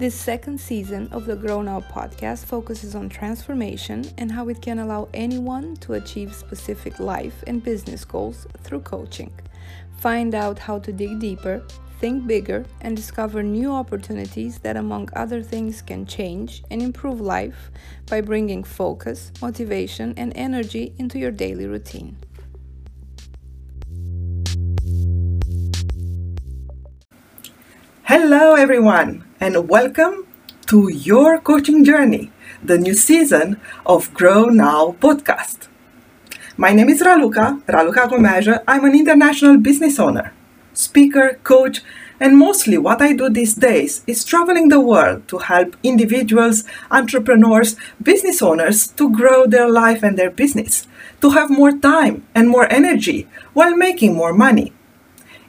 This second season of the Grow Now podcast focuses on transformation and how it can allow anyone to achieve specific life and business goals through coaching. Find out how to dig deeper, think bigger, and discover new opportunities that, among other things, can change and improve life by bringing focus, motivation, and energy into your daily routine. Hello, everyone, and welcome to your coaching journey, the new season of Grow Now podcast. My name is Raluca, Raluca Gomeja. I'm an international business owner, speaker, coach, and mostly what I do these days is traveling the world to help individuals, entrepreneurs, business owners to grow their life and their business, to have more time and more energy while making more money.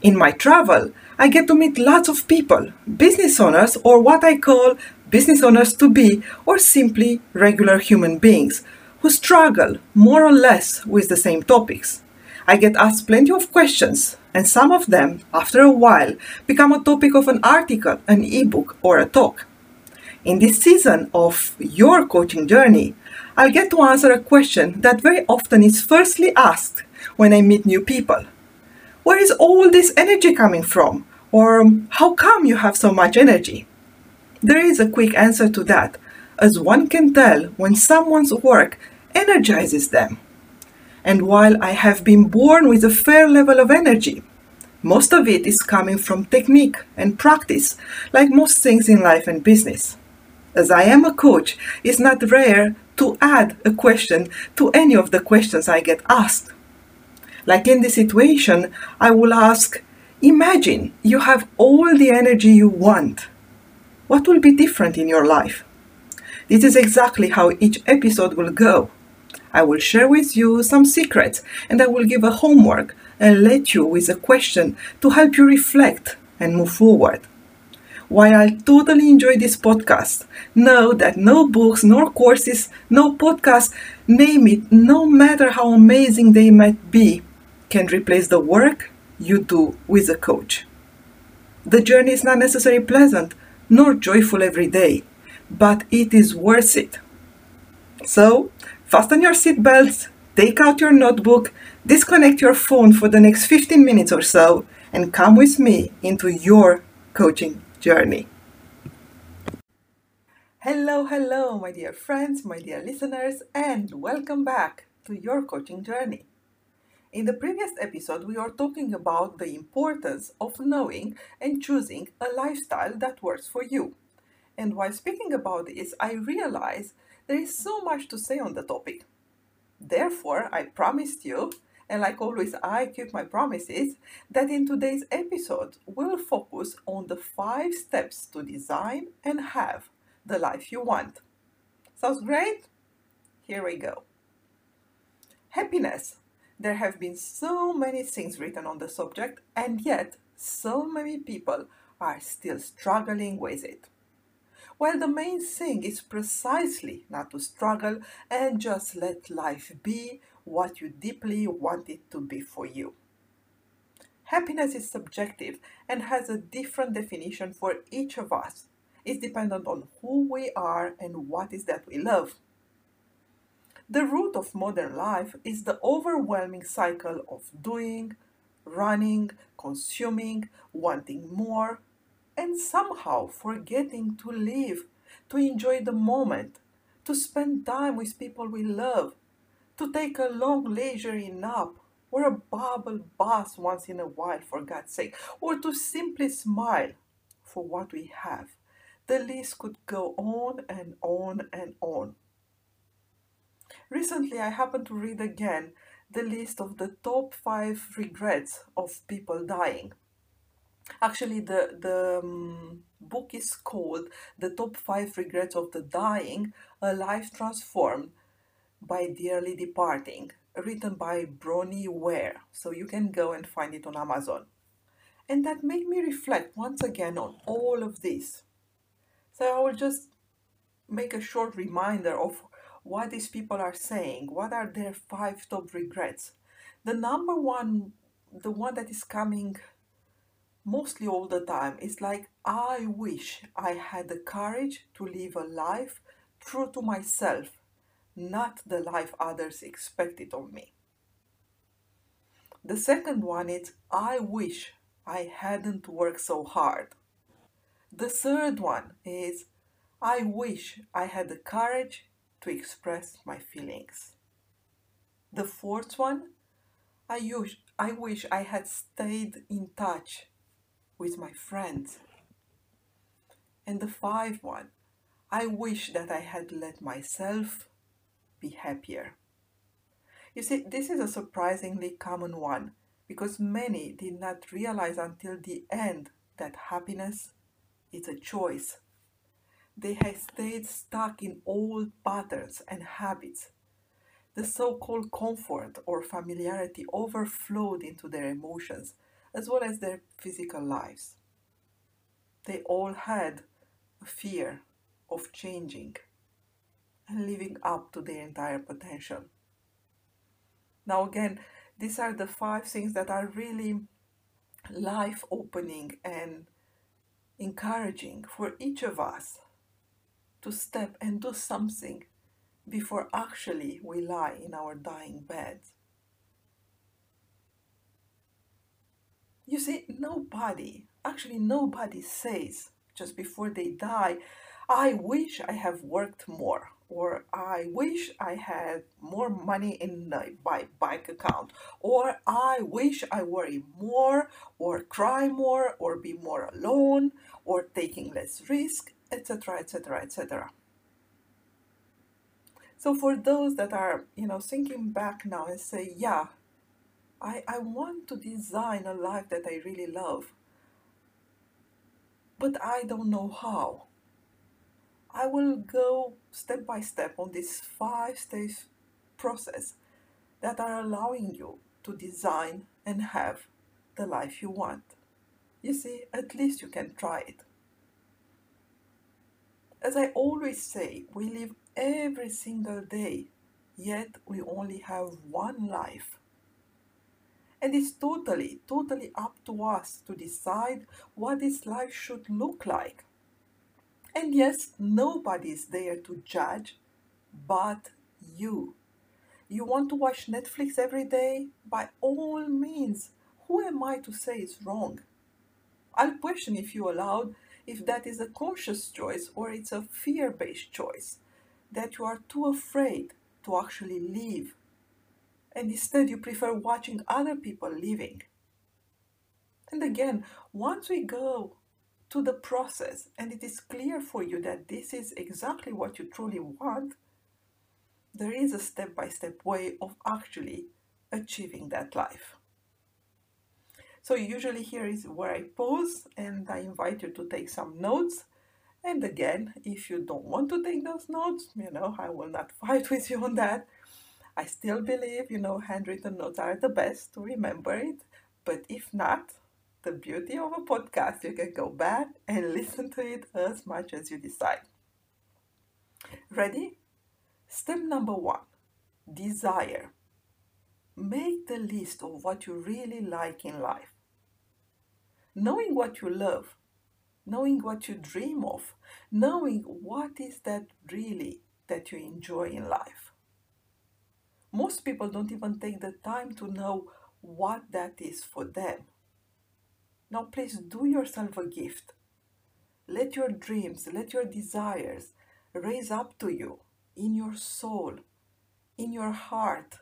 In my travel, I get to meet lots of people, business owners, or what I call business owners to be, or simply regular human beings who struggle more or less with the same topics. I get asked plenty of questions, and some of them, after a while, become a topic of an article, an ebook, or a talk. In this season of your coaching journey, I'll get to answer a question that very often is firstly asked when I meet new people. Where is all this energy coming from? Or how come you have so much energy? There is a quick answer to that, as one can tell when someone's work energizes them. And while I have been born with a fair level of energy, most of it is coming from technique and practice, like most things in life and business. As I am a coach, it's not rare to add a question to any of the questions I get asked. Like in this situation, I will ask Imagine you have all the energy you want. What will be different in your life? This is exactly how each episode will go. I will share with you some secrets and I will give a homework and let you with a question to help you reflect and move forward. While I totally enjoy this podcast, know that no books, nor courses, no podcasts, name it, no matter how amazing they might be, can replace the work you do with a coach. The journey is not necessarily pleasant nor joyful every day, but it is worth it. So, fasten your seatbelts, take out your notebook, disconnect your phone for the next 15 minutes or so, and come with me into your coaching journey. Hello, hello, my dear friends, my dear listeners, and welcome back to your coaching journey. In the previous episode, we were talking about the importance of knowing and choosing a lifestyle that works for you. And while speaking about this, I realized there is so much to say on the topic. Therefore, I promised you, and like always, I keep my promises, that in today's episode, we'll focus on the five steps to design and have the life you want. Sounds great? Here we go. Happiness there have been so many things written on the subject, and yet so many people are still struggling with it. Well, the main thing is precisely not to struggle and just let life be what you deeply want it to be for you. Happiness is subjective and has a different definition for each of us. It's dependent on who we are and what is that we love. The root of modern life is the overwhelming cycle of doing, running, consuming, wanting more, and somehow forgetting to live, to enjoy the moment, to spend time with people we love, to take a long leisurely nap or a bubble bath once in a while, for God's sake, or to simply smile for what we have. The list could go on and on and on. Recently, I happened to read again the list of the top five regrets of people dying. Actually, the, the um, book is called The Top Five Regrets of the Dying A Life Transformed by Dearly Departing, written by Bronnie Ware. So you can go and find it on Amazon. And that made me reflect once again on all of this. So I will just make a short reminder of what these people are saying, what are their five top regrets. The number one, the one that is coming mostly all the time, is like I wish I had the courage to live a life true to myself, not the life others expected of me. The second one is I wish I hadn't worked so hard. The third one is I wish I had the courage to express my feelings. The fourth one, I, I wish I had stayed in touch with my friends. And the five one, I wish that I had let myself be happier. You see, this is a surprisingly common one because many did not realize until the end that happiness is a choice. They have stayed stuck in old patterns and habits. The so called comfort or familiarity overflowed into their emotions as well as their physical lives. They all had a fear of changing and living up to their entire potential. Now, again, these are the five things that are really life opening and encouraging for each of us step and do something before actually we lie in our dying beds. You see, nobody, actually, nobody says just before they die, I wish I have worked more, or I wish I had more money in my bank account, or I wish I worry more, or cry more, or be more alone, or taking less risk, etc., etc., etc. So for those that are, you know, thinking back now and say, yeah, I, I want to design a life that I really love, but I don't know how. I will go step by step on this five stage process that are allowing you to design and have the life you want. You see, at least you can try it. As I always say, we live every single day, yet we only have one life. And it's totally, totally up to us to decide what this life should look like. And yes, nobody is there to judge but you. You want to watch Netflix every day? By all means, who am I to say it's wrong? I'll question if you allowed if that is a conscious choice or it's a fear based choice that you are too afraid to actually live. And instead, you prefer watching other people living. And again, once we go to the process and it is clear for you that this is exactly what you truly want, there is a step by step way of actually achieving that life. So, usually, here is where I pause and I invite you to take some notes and again, if you don't want to take those notes, you know, I will not fight with you on that. I still believe, you know, handwritten notes are the best to remember it. But if not, the beauty of a podcast, you can go back and listen to it as much as you decide. Ready? Step number one desire. Make the list of what you really like in life. Knowing what you love knowing what you dream of, knowing what is that really that you enjoy in life. Most people don't even take the time to know what that is for them. Now, please do yourself a gift. Let your dreams, let your desires raise up to you in your soul, in your heart.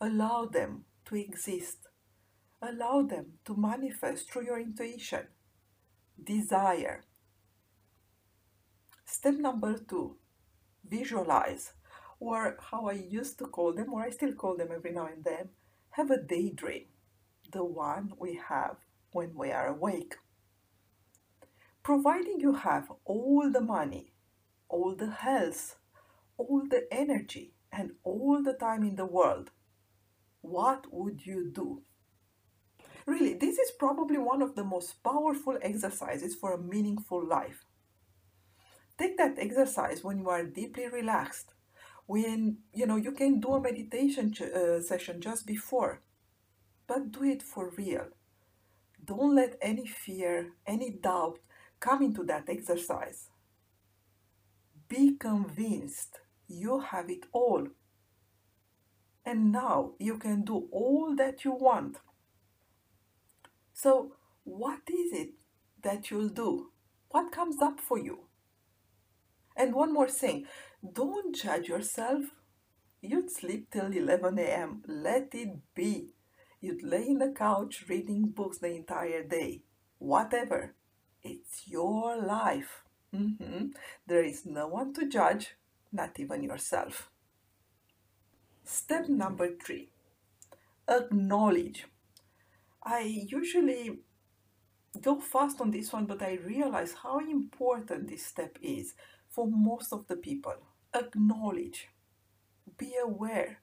Allow them to exist. Allow them to manifest through your intuition desire. Step number two, visualize, or how I used to call them, or I still call them every now and then, have a daydream, the one we have when we are awake. Providing you have all the money, all the health, all the energy, and all the time in the world, what would you do? Really, this is probably one of the most powerful exercises for a meaningful life. Take that exercise when you are deeply relaxed, when you know you can do a meditation uh, session just before, but do it for real. Don't let any fear, any doubt come into that exercise. Be convinced you have it all. And now you can do all that you want. So, what is it that you'll do? What comes up for you? And one more thing don't judge yourself. You'd sleep till 11 a.m. Let it be. You'd lay in the couch reading books the entire day. Whatever. It's your life. Mm-hmm. There is no one to judge, not even yourself. Step number three acknowledge. I usually go fast on this one, but I realize how important this step is for most of the people. Acknowledge, be aware.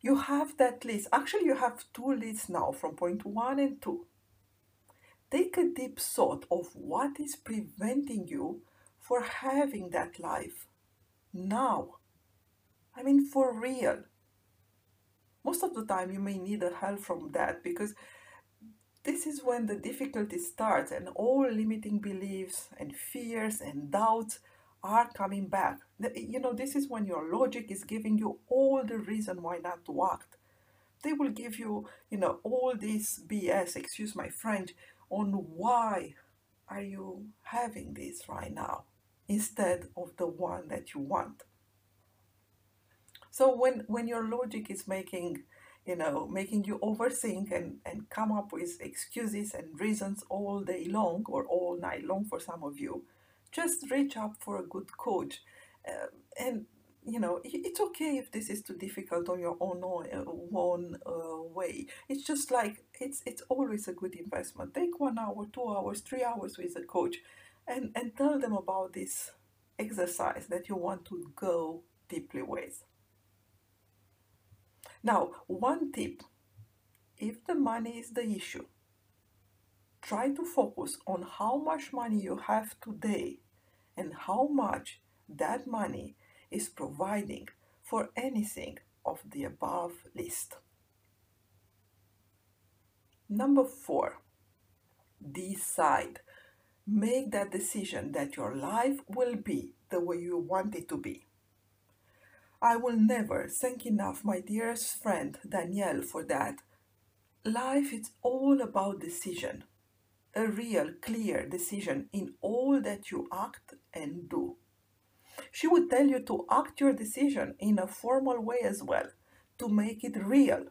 You have that list. Actually, you have two lists now from point one and two. Take a deep thought of what is preventing you for having that life now. I mean, for real. Most of the time, you may need a help from that because this is when the difficulty starts and all limiting beliefs and fears and doubts are coming back. You know, this is when your logic is giving you all the reason why not to act. They will give you, you know, all this BS, excuse my French, on why are you having this right now instead of the one that you want. So when when your logic is making you know, making you overthink and, and come up with excuses and reasons all day long or all night long for some of you, just reach up for a good coach. Uh, and you know it's okay if this is too difficult on your own own uh, way. It's just like it's it's always a good investment. Take one hour two hours three hours with a coach and and tell them about this exercise that you want to go deeply with now one tip if the money is the issue try to focus on how much money you have today and how much that money is providing for anything of the above list. Number four, decide. Make that decision that your life will be the way you want it to be. I will never thank enough my dearest friend Danielle for that. Life is all about decision a real, clear decision in all that you act and do. She would tell you to act your decision in a formal way as well, to make it real.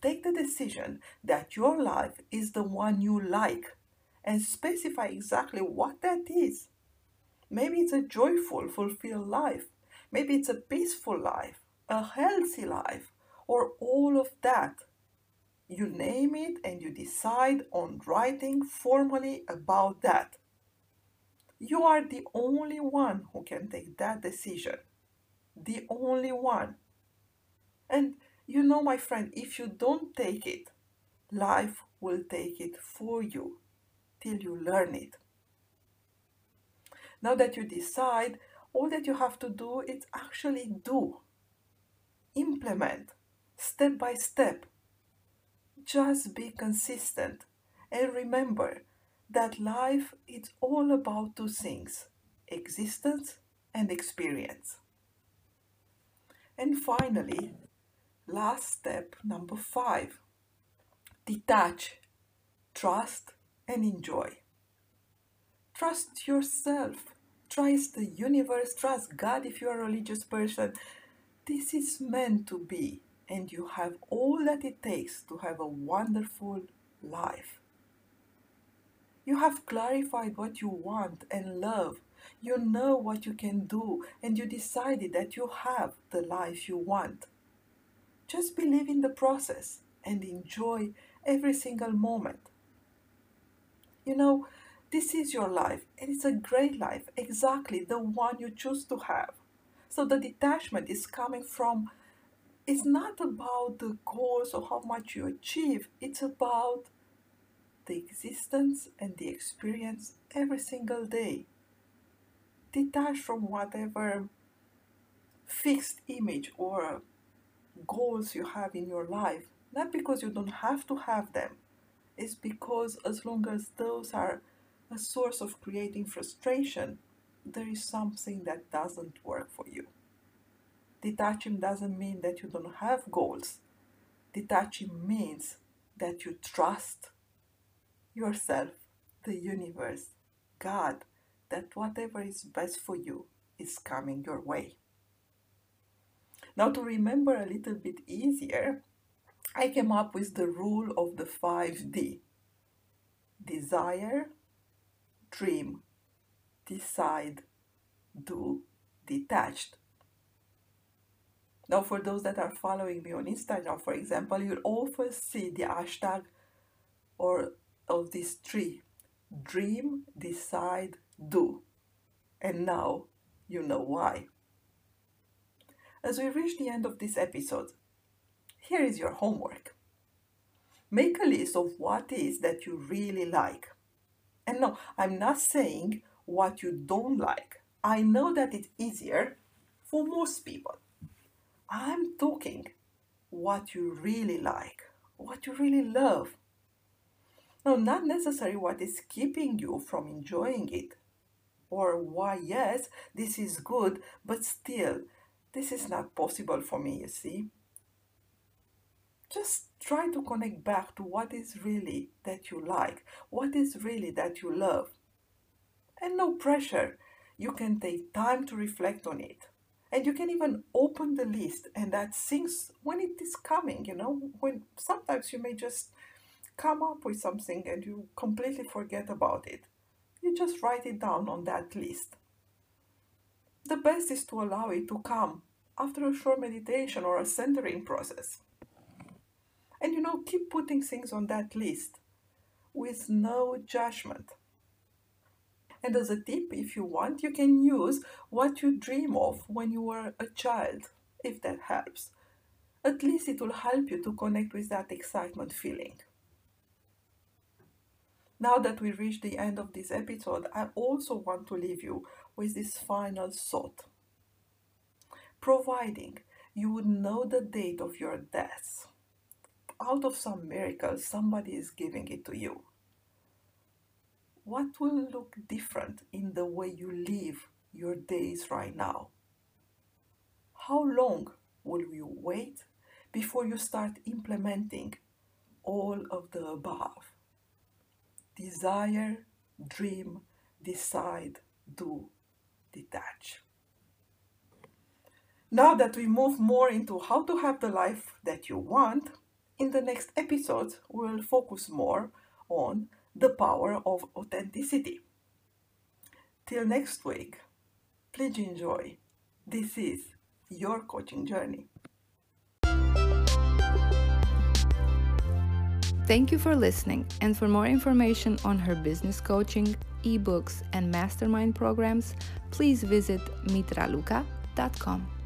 Take the decision that your life is the one you like and specify exactly what that is. Maybe it's a joyful, fulfilled life. Maybe it's a peaceful life, a healthy life, or all of that. You name it and you decide on writing formally about that. You are the only one who can take that decision. The only one. And you know, my friend, if you don't take it, life will take it for you till you learn it. Now that you decide, all that you have to do is actually do, implement step by step just be consistent and remember that life is all about two things existence and experience. And finally, last step number five detach, trust, and enjoy. Trust yourself, trust the universe, trust God if you're a religious person. This is meant to be and you have all that it takes to have a wonderful life. You have clarified what you want and love. You know what you can do, and you decided that you have the life you want. Just believe in the process and enjoy every single moment. You know, this is your life, and it's a great life, exactly the one you choose to have. So the detachment is coming from it's not about the goals or how much you achieve, it's about the existence and the experience every single day. Detached from whatever fixed image or goals you have in your life, not because you don't have to have them. it's because as long as those are a source of creating frustration, there is something that doesn't work for you. Detaching doesn't mean that you don't have goals. Detaching means that you trust yourself, the universe, God, that whatever is best for you is coming your way. Now, to remember a little bit easier, I came up with the rule of the 5D desire, dream, decide, do, detached. Now, for those that are following me on Instagram, for example, you'll often see the hashtag or of these three dream, decide, do. And now you know why. As we reach the end of this episode, here is your homework. Make a list of what is that you really like. And no, I'm not saying what you don't like. I know that it's easier for most people. I'm talking what you really like, what you really love. No, not necessarily what is keeping you from enjoying it, or why, yes, this is good, but still, this is not possible for me, you see. Just try to connect back to what is really that you like, what is really that you love. And no pressure. You can take time to reflect on it. And you can even open the list and that things when it is coming, you know, when sometimes you may just come up with something and you completely forget about it. You just write it down on that list. The best is to allow it to come after a short meditation or a centering process. And you know, keep putting things on that list with no judgment. And as a tip, if you want, you can use what you dream of when you were a child, if that helps. At least it will help you to connect with that excitement feeling. Now that we reach the end of this episode, I also want to leave you with this final thought. Providing you would know the date of your death, out of some miracle, somebody is giving it to you. What will look different in the way you live your days right now? How long will you wait before you start implementing all of the above? desire, dream, decide, do, detach. Now that we move more into how to have the life that you want, in the next episode we'll focus more on the power of authenticity. Till next week, please enjoy. This is your coaching journey. Thank you for listening. And for more information on her business coaching, ebooks, and mastermind programs, please visit meetraluca.com.